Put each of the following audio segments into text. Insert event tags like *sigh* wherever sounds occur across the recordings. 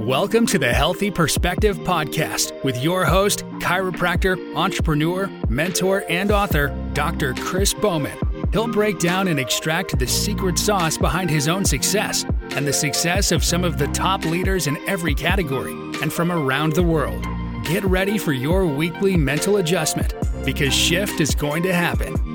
Welcome to the Healthy Perspective Podcast with your host, chiropractor, entrepreneur, mentor, and author, Dr. Chris Bowman. He'll break down and extract the secret sauce behind his own success and the success of some of the top leaders in every category and from around the world. Get ready for your weekly mental adjustment because shift is going to happen.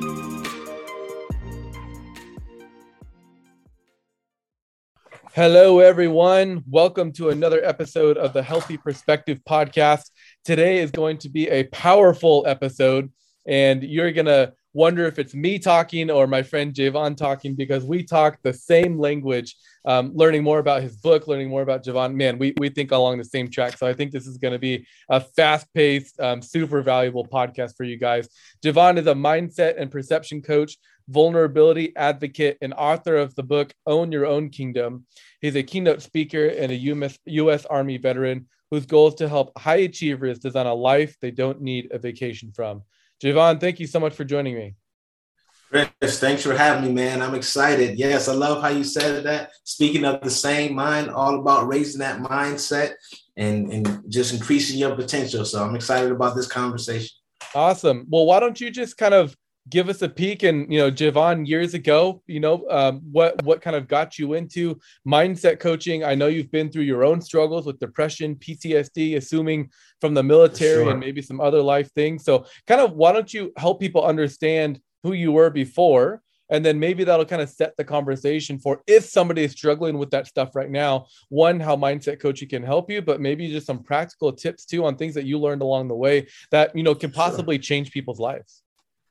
Hello, everyone. Welcome to another episode of the Healthy Perspective Podcast. Today is going to be a powerful episode, and you're going to wonder if it's me talking or my friend Jevon talking because we talk the same language, um, learning more about his book, learning more about Jevon. Man, we, we think along the same track. So I think this is going to be a fast paced, um, super valuable podcast for you guys. Jevon is a mindset and perception coach, vulnerability advocate, and author of the book Own Your Own Kingdom. He's a keynote speaker and a US, US Army veteran whose goal is to help high achievers design a life they don't need a vacation from. Jevon, thank you so much for joining me. Chris, thanks for having me, man. I'm excited. Yes, I love how you said that. Speaking of the same mind, all about raising that mindset and, and just increasing your potential. So I'm excited about this conversation. Awesome. Well, why don't you just kind of give us a peek and you know jevon years ago you know um, what what kind of got you into mindset coaching i know you've been through your own struggles with depression ptsd assuming from the military sure. and maybe some other life things so kind of why don't you help people understand who you were before and then maybe that'll kind of set the conversation for if somebody is struggling with that stuff right now one how mindset coaching can help you but maybe just some practical tips too on things that you learned along the way that you know can possibly sure. change people's lives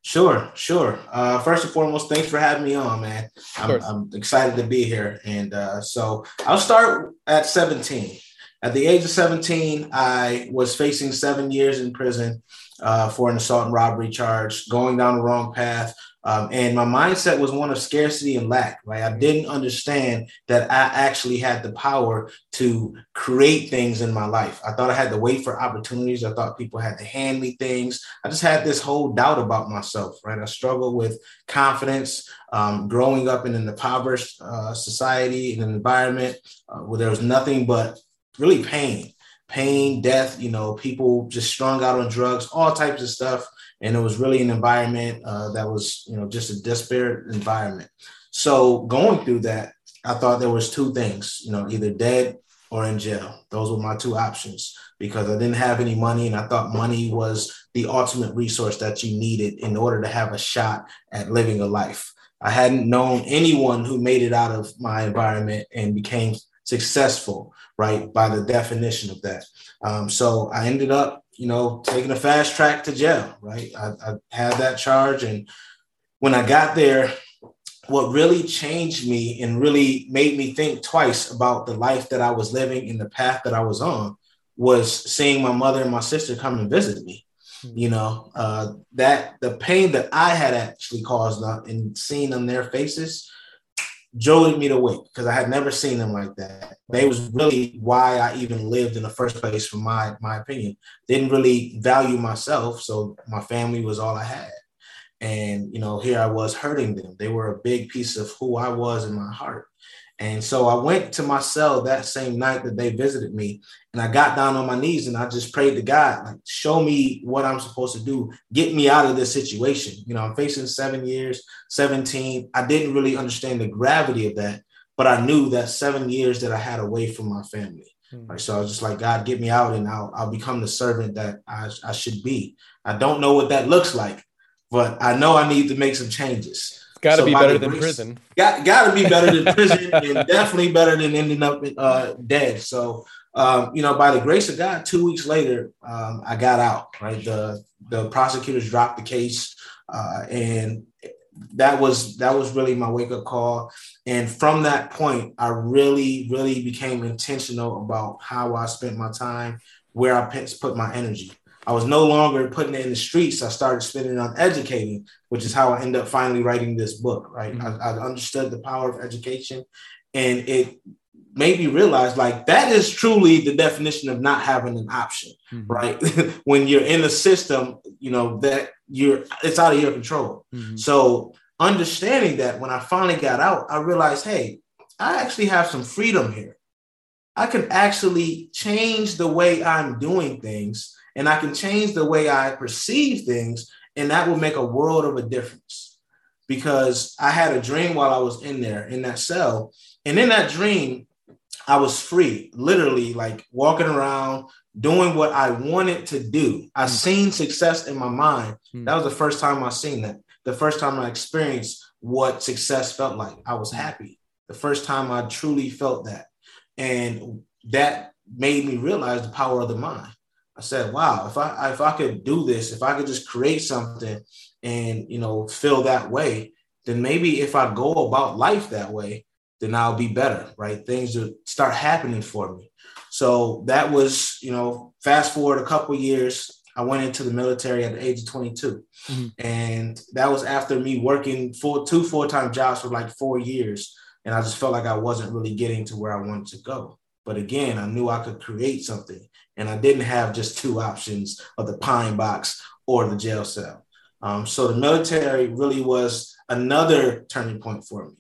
Sure, sure. Uh, first and foremost, thanks for having me on, man. I'm, I'm excited to be here. And uh, so I'll start at 17. At the age of 17, I was facing seven years in prison uh, for an assault and robbery charge, going down the wrong path, um, and my mindset was one of scarcity and lack, right? I didn't understand that I actually had the power to create things in my life. I thought I had to wait for opportunities. I thought people had to hand me things. I just had this whole doubt about myself, right? I struggled with confidence, um, growing up in an impoverished uh, society, in an environment uh, where there was nothing but really pain, pain, death, you know, people just strung out on drugs, all types of stuff. And it was really an environment uh, that was you know just a disparate environment. So going through that i thought there was two things you know either dead or in jail. Those were my two options because i didn't have any money and i thought money was the ultimate resource that you needed in order to have a shot at living a life. I hadn't known anyone who made it out of my environment and became successful right by the definition of that um, so i ended up you know, taking a fast track to jail, right? I, I had that charge. And when I got there, what really changed me and really made me think twice about the life that I was living and the path that I was on was seeing my mother and my sister come and visit me. Hmm. You know, uh, that the pain that I had actually caused and seeing on their faces jolted me to wake because I had never seen them like that. They was really why I even lived in the first place, from my my opinion. Didn't really value myself, so my family was all I had. And you know, here I was hurting them. They were a big piece of who I was in my heart. And so I went to my cell that same night that they visited me, and I got down on my knees and I just prayed to God, like, show me what I'm supposed to do, get me out of this situation. You know, I'm facing seven years, 17. I didn't really understand the gravity of that, but I knew that seven years that I had away from my family. Mm-hmm. Right. So I was just like, God, get me out and I'll, I'll become the servant that I, I should be. I don't know what that looks like, but I know I need to make some changes. Got to so be better than grace, prison. Got got to be better than prison, *laughs* and definitely better than ending up uh, dead. So, um, you know, by the grace of God, two weeks later, um, I got out. Right, the the prosecutors dropped the case, uh, and that was that was really my wake up call. And from that point, I really, really became intentional about how I spent my time, where I put my energy. I was no longer putting it in the streets. I started spending it on educating, which is how I ended up finally writing this book. Right, mm-hmm. I, I understood the power of education, and it made me realize like that is truly the definition of not having an option. Mm-hmm. Right, *laughs* when you're in a system, you know that you're it's out of your control. Mm-hmm. So understanding that when I finally got out, I realized, hey, I actually have some freedom here. I can actually change the way I'm doing things and I can change the way I perceive things. And that will make a world of a difference because I had a dream while I was in there in that cell. And in that dream, I was free, literally like walking around, doing what I wanted to do. I mm. seen success in my mind. Mm. That was the first time I seen that. The first time I experienced what success felt like. I was happy. The first time I truly felt that. And that made me realize the power of the mind. I said, wow, if I if I could do this, if I could just create something and you know feel that way, then maybe if I go about life that way, then I'll be better, right? Things will start happening for me. So that was, you know, fast forward a couple years, I went into the military at the age of 22. Mm-hmm. And that was after me working full two full-time jobs for like four years. And I just felt like I wasn't really getting to where I wanted to go. But again, I knew I could create something. And I didn't have just two options of the pine box or the jail cell. Um, so the military really was another turning point for me.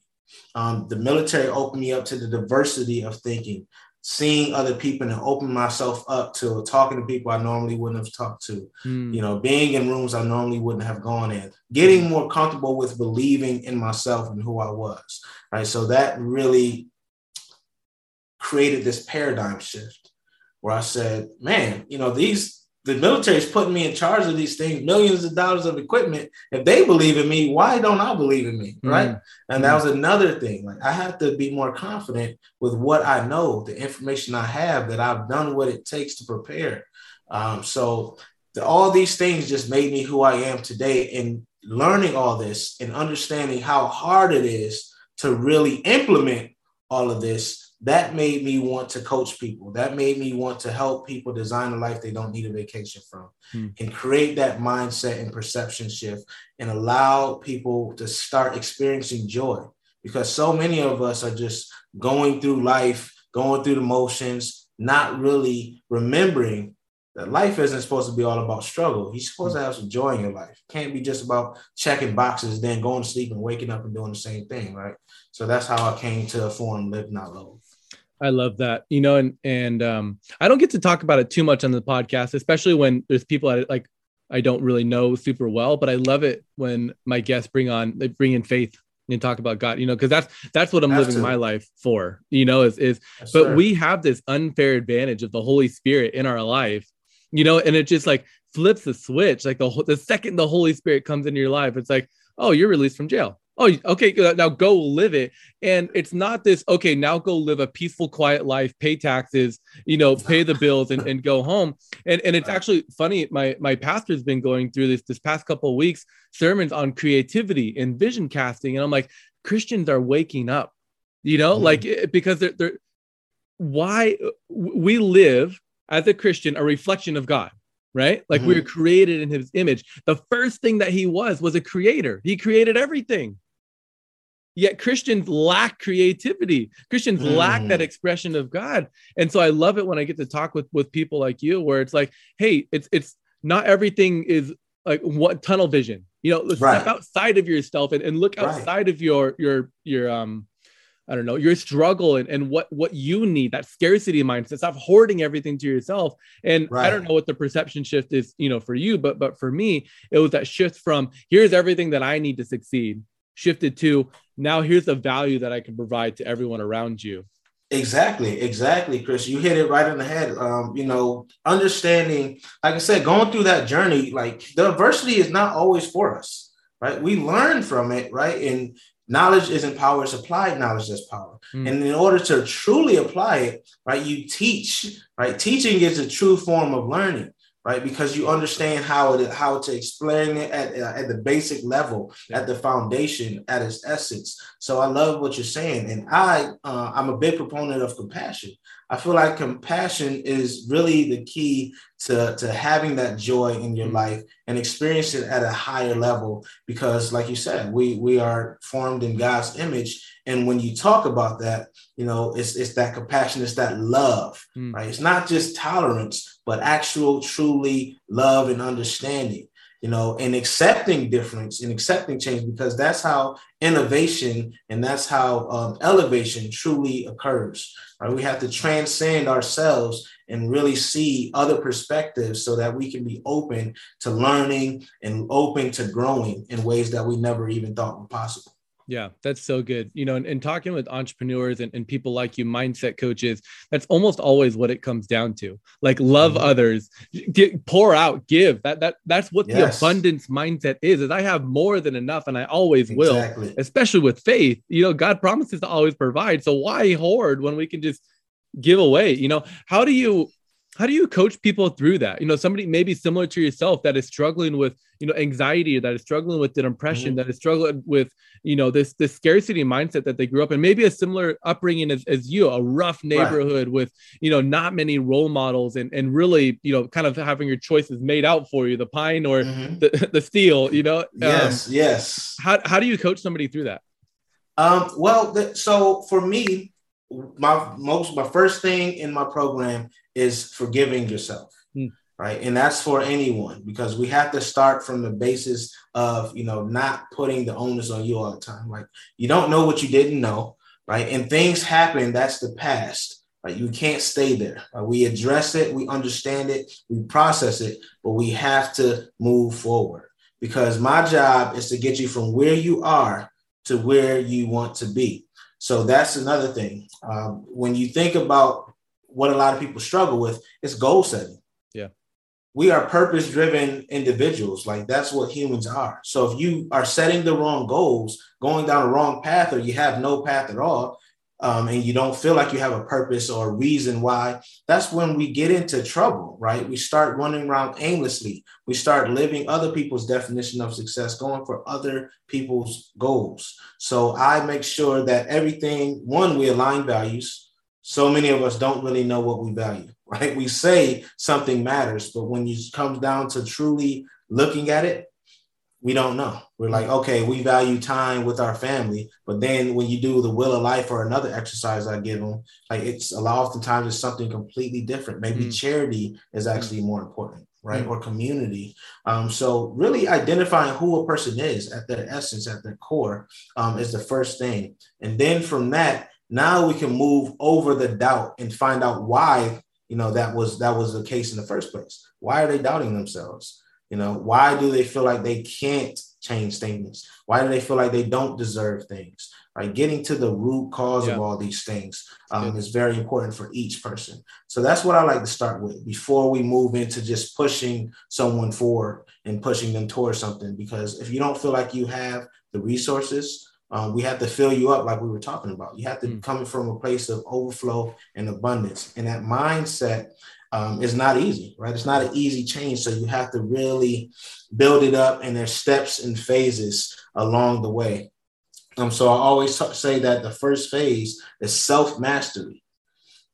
Um, the military opened me up to the diversity of thinking, seeing other people and opening myself up to talking to people I normally wouldn't have talked to, mm. you know, being in rooms I normally wouldn't have gone in, getting more comfortable with believing in myself and who I was. Right. So that really created this paradigm shift where I said, man, you know, these the military is putting me in charge of these things, millions of dollars of equipment. If they believe in me, why don't I believe in me? Right. Mm. And that was another thing. Like I have to be more confident with what I know, the information I have, that I've done what it takes to prepare. Um, so the, all these things just made me who I am today. And learning all this and understanding how hard it is to really implement all of this that made me want to coach people. That made me want to help people design a life they don't need a vacation from hmm. and create that mindset and perception shift and allow people to start experiencing joy. Because so many of us are just going through life, going through the motions, not really remembering that life isn't supposed to be all about struggle. You're supposed to have some joy in your life. It can't be just about checking boxes, then going to sleep and waking up and doing the same thing, right? So that's how I came to form Live Not Loathe. I love that. You know, and and um, I don't get to talk about it too much on the podcast, especially when there's people I like I don't really know super well, but I love it when my guests bring on they bring in faith and talk about God, you know, because that's that's what I'm living my life for, you know, is is yes, but sir. we have this unfair advantage of the Holy Spirit in our life, you know, and it just like flips the switch. Like the the second the Holy Spirit comes into your life, it's like, oh, you're released from jail oh okay now go live it and it's not this okay now go live a peaceful quiet life pay taxes you know pay the bills and, and go home and and it's actually funny my my pastor's been going through this this past couple of weeks sermons on creativity and vision casting and i'm like christians are waking up you know mm-hmm. like eh, because they're, they're why we live as a christian a reflection of god right? Like mm-hmm. we were created in his image. The first thing that he was was a creator. He created everything. Yet Christians lack creativity. Christians mm. lack that mm. expression of God. And so I love it when I get to talk with with people like you where it's like, hey, it's it's not everything is like what tunnel vision. You know, right. step outside of yourself and, and look outside right. of your your your um I don't know, your struggle and, and what what you need, that scarcity mindset. Stop hoarding everything to yourself. And right. I don't know what the perception shift is, you know, for you, but but for me, it was that shift from here's everything that I need to succeed shifted to now here's the value that I can provide to everyone around you. Exactly, exactly, Chris. You hit it right in the head. Um, you know, understanding, like I said, going through that journey, like the adversity is not always for us, right? We learn from it, right? And knowledge isn't power, it's applied knowledge that's power. Mm. And in order to truly apply it, right, you teach, right? Teaching is a true form of learning right? Because you understand how it how to explain it at, at the basic level, at the foundation, at its essence. So I love what you're saying, and I uh, I'm a big proponent of compassion. I feel like compassion is really the key to, to having that joy in your mm-hmm. life and experience it at a higher level. Because, like you said, we we are formed in God's image, and when you talk about that, you know, it's it's that compassion, it's that love, mm. right? It's not just tolerance, but actual, truly love and understanding. You know, and accepting difference and accepting change because that's how innovation and that's how um, elevation truly occurs. Right? We have to transcend ourselves and really see other perspectives so that we can be open to learning and open to growing in ways that we never even thought were possible. Yeah, that's so good. You know, and, and talking with entrepreneurs and, and people like you, mindset coaches, that's almost always what it comes down to. Like love mm-hmm. others, get, pour out, give. That that that's what yes. the abundance mindset is. Is I have more than enough, and I always exactly. will. Especially with faith, you know, God promises to always provide. So why hoard when we can just give away? You know, how do you how do you coach people through that you know somebody maybe similar to yourself that is struggling with you know anxiety that is struggling with depression mm-hmm. that is struggling with you know this this scarcity mindset that they grew up in maybe a similar upbringing as, as you a rough neighborhood right. with you know not many role models and and really you know kind of having your choices made out for you the pine or mm-hmm. the, *laughs* the steel you know yes um, yes how, how do you coach somebody through that um well the, so for me my most my first thing in my program is forgiving yourself mm. right? And that's for anyone because we have to start from the basis of you know not putting the onus on you all the time. Like you don't know what you didn't know right? And things happen that's the past right? You can't stay there. We address it we understand it we process it but we have to move forward. Because my job is to get you from where you are to where you want to be. So that's another thing. Um, when you think about what a lot of people struggle with, is goal setting. Yeah. We are purpose driven individuals. Like that's what humans are. So if you are setting the wrong goals, going down the wrong path, or you have no path at all, um, and you don't feel like you have a purpose or a reason why, that's when we get into trouble, right? We start running around aimlessly. We start living other people's definition of success, going for other people's goals. So I make sure that everything, one, we align values. So many of us don't really know what we value, right? We say something matters, but when it comes down to truly looking at it, we don't know. We're like, okay, we value time with our family, but then when you do the wheel of life or another exercise I give them, like it's a lot oftentimes it's something completely different. Maybe mm. charity is actually more important, right? Mm. Or community. Um, so really identifying who a person is at their essence, at their core, um, is the first thing, and then from that, now we can move over the doubt and find out why you know that was that was the case in the first place. Why are they doubting themselves? You know, why do they feel like they can't change things? Why do they feel like they don't deserve things? Right, getting to the root cause yeah. of all these things um, is very important for each person. So that's what I like to start with before we move into just pushing someone forward and pushing them towards something. Because if you don't feel like you have the resources, um, we have to fill you up like we were talking about. You have to mm. come from a place of overflow and abundance. And that mindset um, is not easy, right? It's not an easy change. So you have to really build it up, and there's steps and phases along the way. Um, so I always t- say that the first phase is self mastery,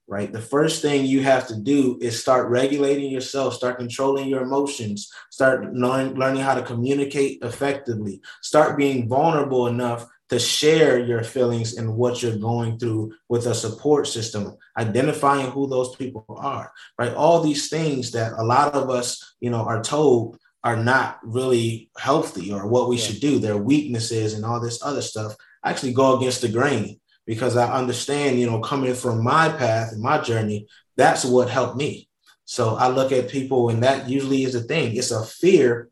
right? The first thing you have to do is start regulating yourself, start controlling your emotions, start learn, learning how to communicate effectively, start being vulnerable enough to share your feelings and what you're going through with a support system identifying who those people are right? All these things that a lot of us you know are told are not really healthy or what we yeah. should do. Their weaknesses and all this other stuff. Actually go against the grain because i understand you know coming from my path and my journey that's what helped me. So i look at people and that usually is a thing. It's a fear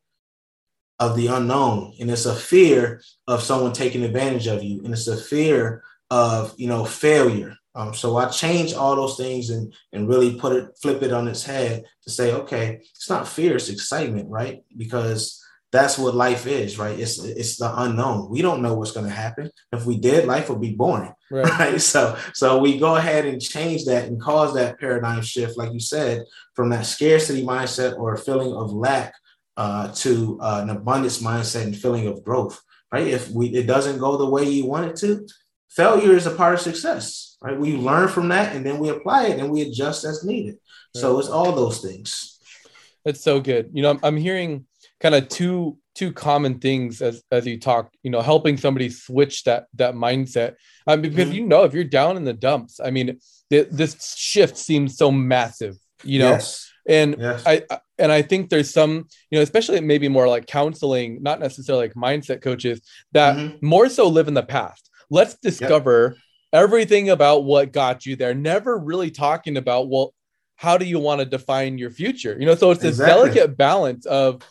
of the unknown and it's a fear of someone taking advantage of you and it's a fear of you know failure. Um, so i change all those things and and really put it flip it on its head to say okay it's not fear it's excitement right? Because that's what life is right? It's it's the unknown. We don't know what's going to happen. If we did life would be boring *laughs* right. right? So so we go ahead and change that and cause that paradigm shift like you said from that scarcity mindset or feeling of lack uh, to uh, an abundance mindset and feeling of growth, right? If we it doesn't go the way you want it to, failure is a part of success, right? We learn from that and then we apply it and we adjust as needed. Right. So it's all those things. That's so good. You know, I'm, I'm hearing kind of two two common things as as you talk. You know, helping somebody switch that that mindset. Um, because mm-hmm. you know, if you're down in the dumps, I mean, th- this shift seems so massive. You know. Yes And yes. I and I think there's some, you know, especially maybe more like counseling, not necessarily like mindset coaches that mm-hmm. more so live in the past. Let's discover yep. everything about what got you there. Never really talking about well, how do you want to define your future? You know, so it's this exactly. delicate balance of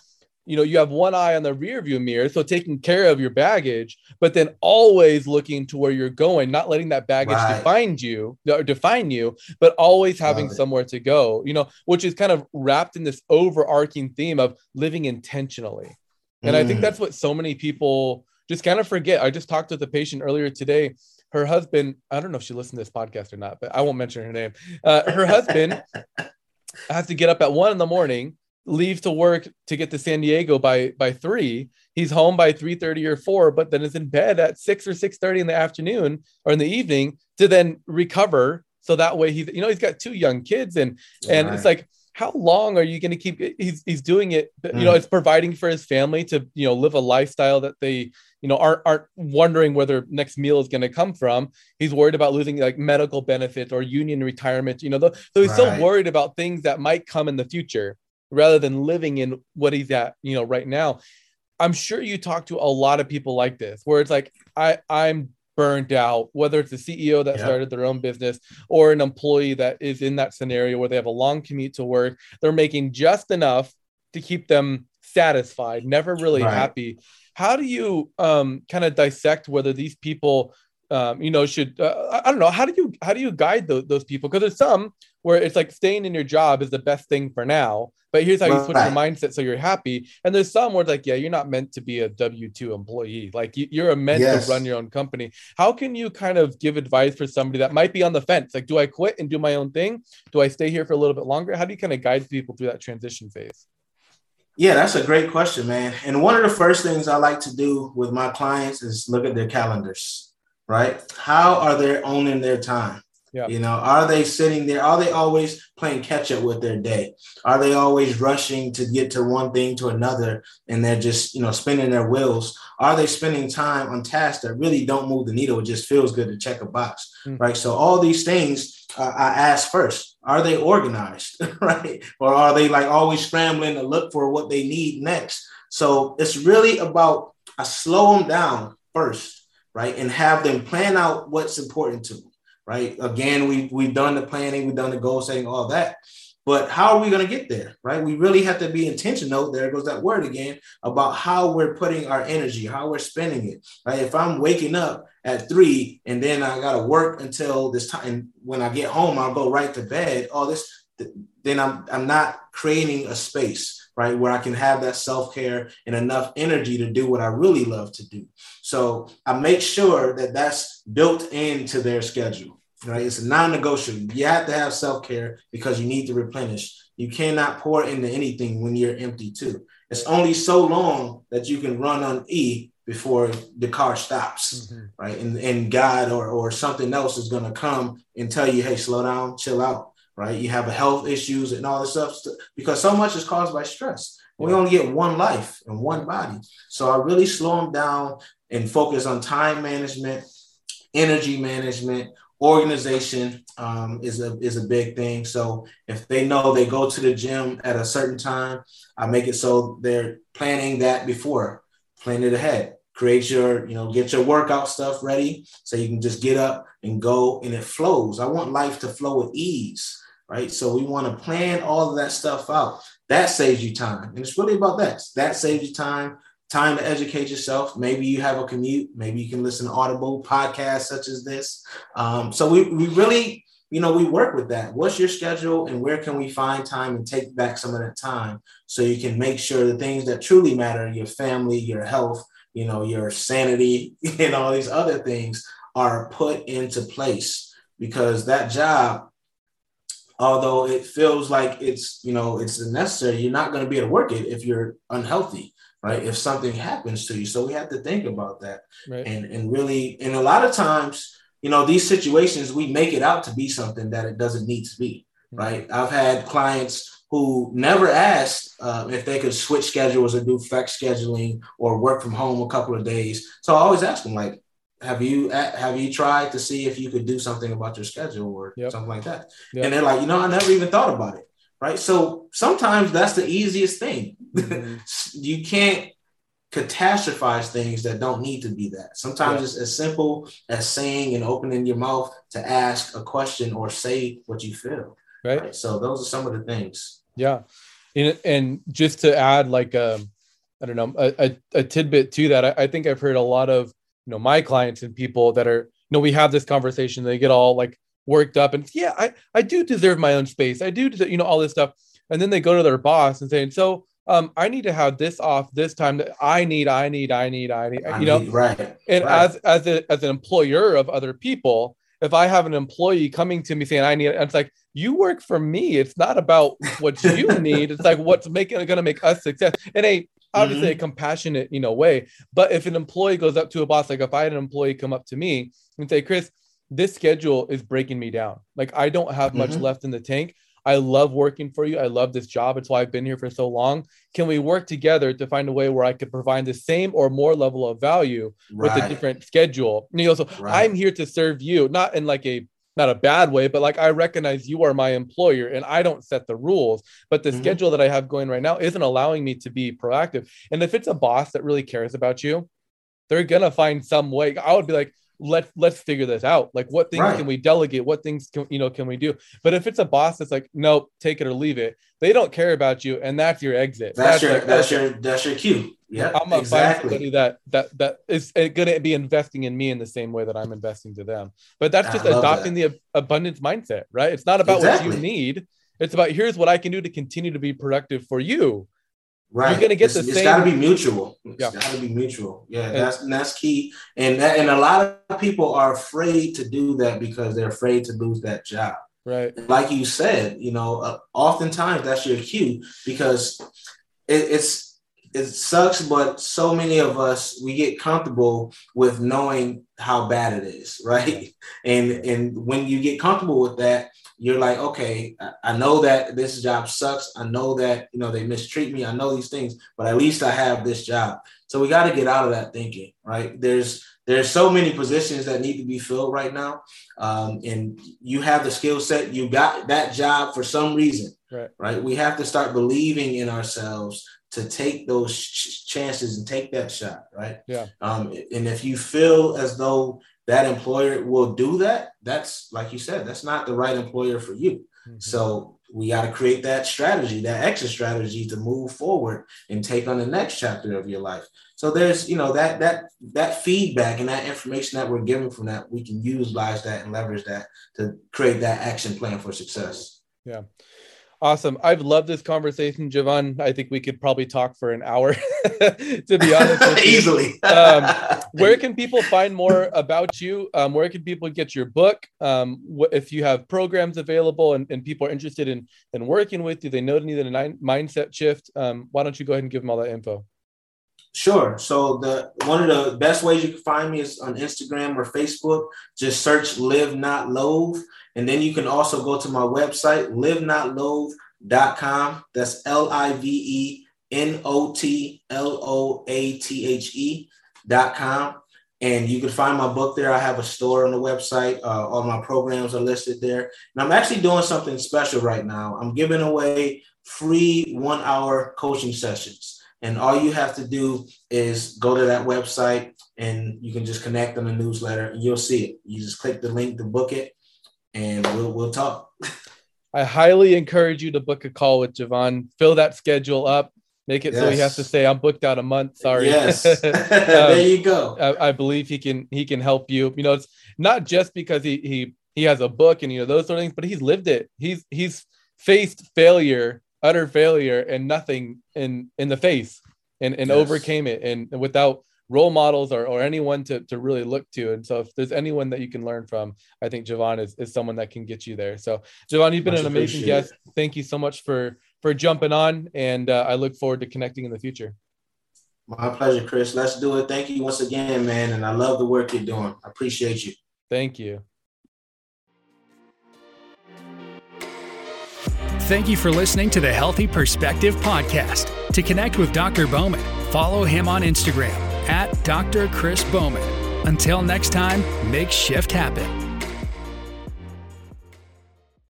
you know you have one eye on the rear view mirror so taking care of your baggage but then always looking to where you're going not letting that baggage right. define you or define you but always having somewhere to go you know which is kind of wrapped in this overarching theme of living intentionally and mm. i think mm. that's what so many people just kind of forget i just talked with a patient earlier today her husband i don't know if she listened to this podcast or not but i won't mention her name uh, her husband *laughs* has to get up at one in the morning leave to work to get to San Diego by by three. He's home by three thirty or four, but then is in bed at six or six thirty in the afternoon or in the evening to then recover. So that way he's you know he's got two young kids and and right. it's like how long are you going to keep he's he's doing it you mm. know it's providing for his family to you know live a lifestyle that they you know aren't aren't wondering where their next meal is going to come from he's worried about losing like medical benefits or union retirement you know so he's right. still worried about things that might come in the future rather than living in what he's at, you know, right now. I'm sure you talk to a lot of people like this, where it's like, I, I'm burned out, whether it's a CEO that yeah. started their own business or an employee that is in that scenario where they have a long commute to work. They're making just enough to keep them satisfied, never really right. happy. How do you um, kind of dissect whether these people, um, you know, should uh, I don't know how do you how do you guide those, those people? Because there's some where it's like staying in your job is the best thing for now, but here's how you switch your mindset so you're happy. And there's some where it's like, yeah, you're not meant to be a W 2 employee. Like you, are meant yes. to run your own company. How can you kind of give advice for somebody that might be on the fence? Like, do I quit and do my own thing? Do I stay here for a little bit longer? How do you kind of guide people through that transition phase? Yeah, that's a great question, man. And one of the first things I like to do with my clients is look at their calendars, right? How are they owning their time? Yeah. You know, are they sitting there? Are they always playing catch up with their day? Are they always rushing to get to one thing to another and they're just, you know, spinning their wheels? Are they spending time on tasks that really don't move the needle? It just feels good to check a box, mm-hmm. right? So all these things uh, I ask first, are they organized, *laughs* right? Or are they like always scrambling to look for what they need next? So it's really about I slow them down first, right? And have them plan out what's important to them right? Again, we we've done the planning, we've done the goal setting, all that. But how are we going to get there, right? We really have to be intentional. There goes that word again about how we're putting our energy, how we're spending it, right? If I'm waking up at three and then I got to work until this time, when I get home, I'll go right to bed. All this, then I'm I'm not creating a space right? Where I can have that self care and enough energy to do what I really love to do. So I make sure that that's built into their schedule, right? It's a non negotiable. You have to have self care because you need to replenish. You cannot pour into anything when you're empty, too. It's only so long that you can run on E before the car stops, mm-hmm. right? And, and God or, or something else is going to come and tell you, hey, slow down, chill out right? You have health issues and all this stuff because so much is caused by stress. We only get one life and one body. So I really slow them down and focus on time management, energy management, organization um, is a is a big thing. So if they know they go to the gym at a certain time, I make it so they're planning that before, plan it ahead. Create your, you know, get your workout stuff ready so you can just get up and go and it flows. I want life to flow with ease right? So we want to plan all of that stuff out. That saves you time. And it's really about that. That saves you time, time to educate yourself. Maybe you have a commute. Maybe you can listen to Audible podcasts such as this. Um, so we, we really, you know, we work with that. What's your schedule and where can we find time and take back some of that time so you can make sure the things that truly matter, your family, your health, you know, your sanity, *laughs* and all these other things are put into place because that job although it feels like it's you know it's necessary you're not going to be able to work it if you're unhealthy right? If something happens to you. So we have to think about that. Right. and and really and a lot of times you know these situations we make it out to be something that it doesn't need to be mm-hmm. right? I've had clients who never asked uh, if they could switch schedules or do flex scheduling or work from home a couple of days. So i always ask them like have you have you tried to see if you could do something about your schedule or yep. something like that? Yep. And they're like, you know, I never even thought about it. right? So sometimes that's the easiest thing. Mm-hmm. *laughs* you can't catastrophize things that don't need to be that. Sometimes yeah. it's as simple as saying and opening your mouth to ask a question or say what you feel. Right. right? So those are some of the things. Yeah. And, and just to add like um I don't know a, a, a tidbit to that, I, I think I've heard a lot of you know my clients and people that are you know we have this conversation they get all like worked up and yeah I I do deserve my own space I do you know all this stuff and then they go to their boss and saying so um, I need to have this off this time. That I need, I need, I need, I need. I you know, need, right? And right. as as a, as an employer of other people, if I have an employee coming to me saying I need, it's like you work for me. It's not about what you *laughs* need. It's like what's making going to make us success in a obviously mm-hmm. a compassionate you know way. But if an employee goes up to a boss, like if I had an employee come up to me and say, Chris, this schedule is breaking me down. Like I don't have much mm-hmm. left in the tank. I love working for you. I love this job. It's why I've been here for so long. Can we work together to find a way where I could provide the same or more level of value right. with a different schedule? You know, so right. I'm here to serve you, not in like a not a bad way, but like I recognize you are my employer and I don't set the rules. But the mm-hmm. schedule that I have going right now isn't allowing me to be proactive. And if it's a boss that really cares about you, they're gonna find some way. I would be like, let's let's figure this out like what things right. can we delegate what things can you know can we do but if it's a boss that's like nope take it or leave it they don't care about you and that's your exit that's, that's your like, that's your that's your cue yeah i'm gonna exactly. somebody that that that is gonna be investing in me in the same way that i'm investing to them but that's just adopting that. the abundance mindset right it's not about exactly. what you need it's about here's what i can do to continue to be productive for you Right. You're gonna get it's, the it's same. It's got to be mutual. It's yeah. got to be mutual. Yeah, and, that's and that's key. And that, and a lot of people are afraid to do that because they're afraid to lose that job. Right. Like you said, you know, uh, oftentimes that's your cue because it, it's it sucks, but so many of us we get comfortable with knowing how bad it is, *laughs* right? And and when you get comfortable with that, you're like, okay, I know that this job sucks. I know that, you know, they mistreat me. I know these things, but at least I have this job. So we got to get out of that thinking, right? There's, there's so many positions that need to be filled right now. Um, and you have the skill set, you got that job for some reason, right? right? We have to start believing in ourselves to take those ch- chances and take that shot, right? Yeah. Um, and if you feel as though that employer will do that, that's like you said, that's not the right employer for you. Mm-hmm. So we got to create that strategy, that exit strategy to move forward and take on the next chapter of your life. So there's, you know, that that that feedback and that information that we're given from that, we can utilize that and leverage that to create that action plan for success. Yeah. Awesome. I've loved this conversation, Jevon. I think we could probably talk for an hour, *laughs* to be honest. Easily. um, *laughs* where can people find more about you? Um, where can people get your book? Um, wh- if you have programs available and, and people are interested in, in working with you, they know they need a nine, mindset shift. Um, why don't you go ahead and give them all that info? Sure. So the one of the best ways you can find me is on Instagram or Facebook. Just search "Live Not Loathe," and then you can also go to my website, livenotloathe.com. That's L I V E N O T L O A T H E dot com. And you can find my book there. I have a store on the website. Uh, all my programs are listed there. And I'm actually doing something special right now. I'm giving away free one hour coaching sessions. And all you have to do is go to that website and you can just connect on the newsletter and you'll see it. You just click the link to book it and we'll, we'll talk. I highly encourage you to book a call with Jevon. Fill that schedule up. Make it yes. so he has to say, "I'm booked out a month." Sorry. Yes. um, *laughs* *laughs* there you go. I, I, believe he can. He can help you. You know, it's not just because he he he has a book and you know those sort of things, but he's lived it. He's he's faced failure utter failure and nothing in in the face and and yes. overcame it and, and without role models or, or anyone to, to really look to. And so if there's anyone that you can learn from, I think Jevon is, is someone that can get you there. So Jevon, you've been Much an amazing guest. Thank you so much for, for jumping on. And uh, I look forward to connecting in the future. My pleasure, Chris. Let's do it. Thank you once again, man. And I love the work you're doing. I appreciate you. Thank you. Thank you for listening to the Healthy Perspective Podcast. To connect with Dr. Bowman, follow him on Instagram at Dr. Chris Bowman. Until next time, make shift happen.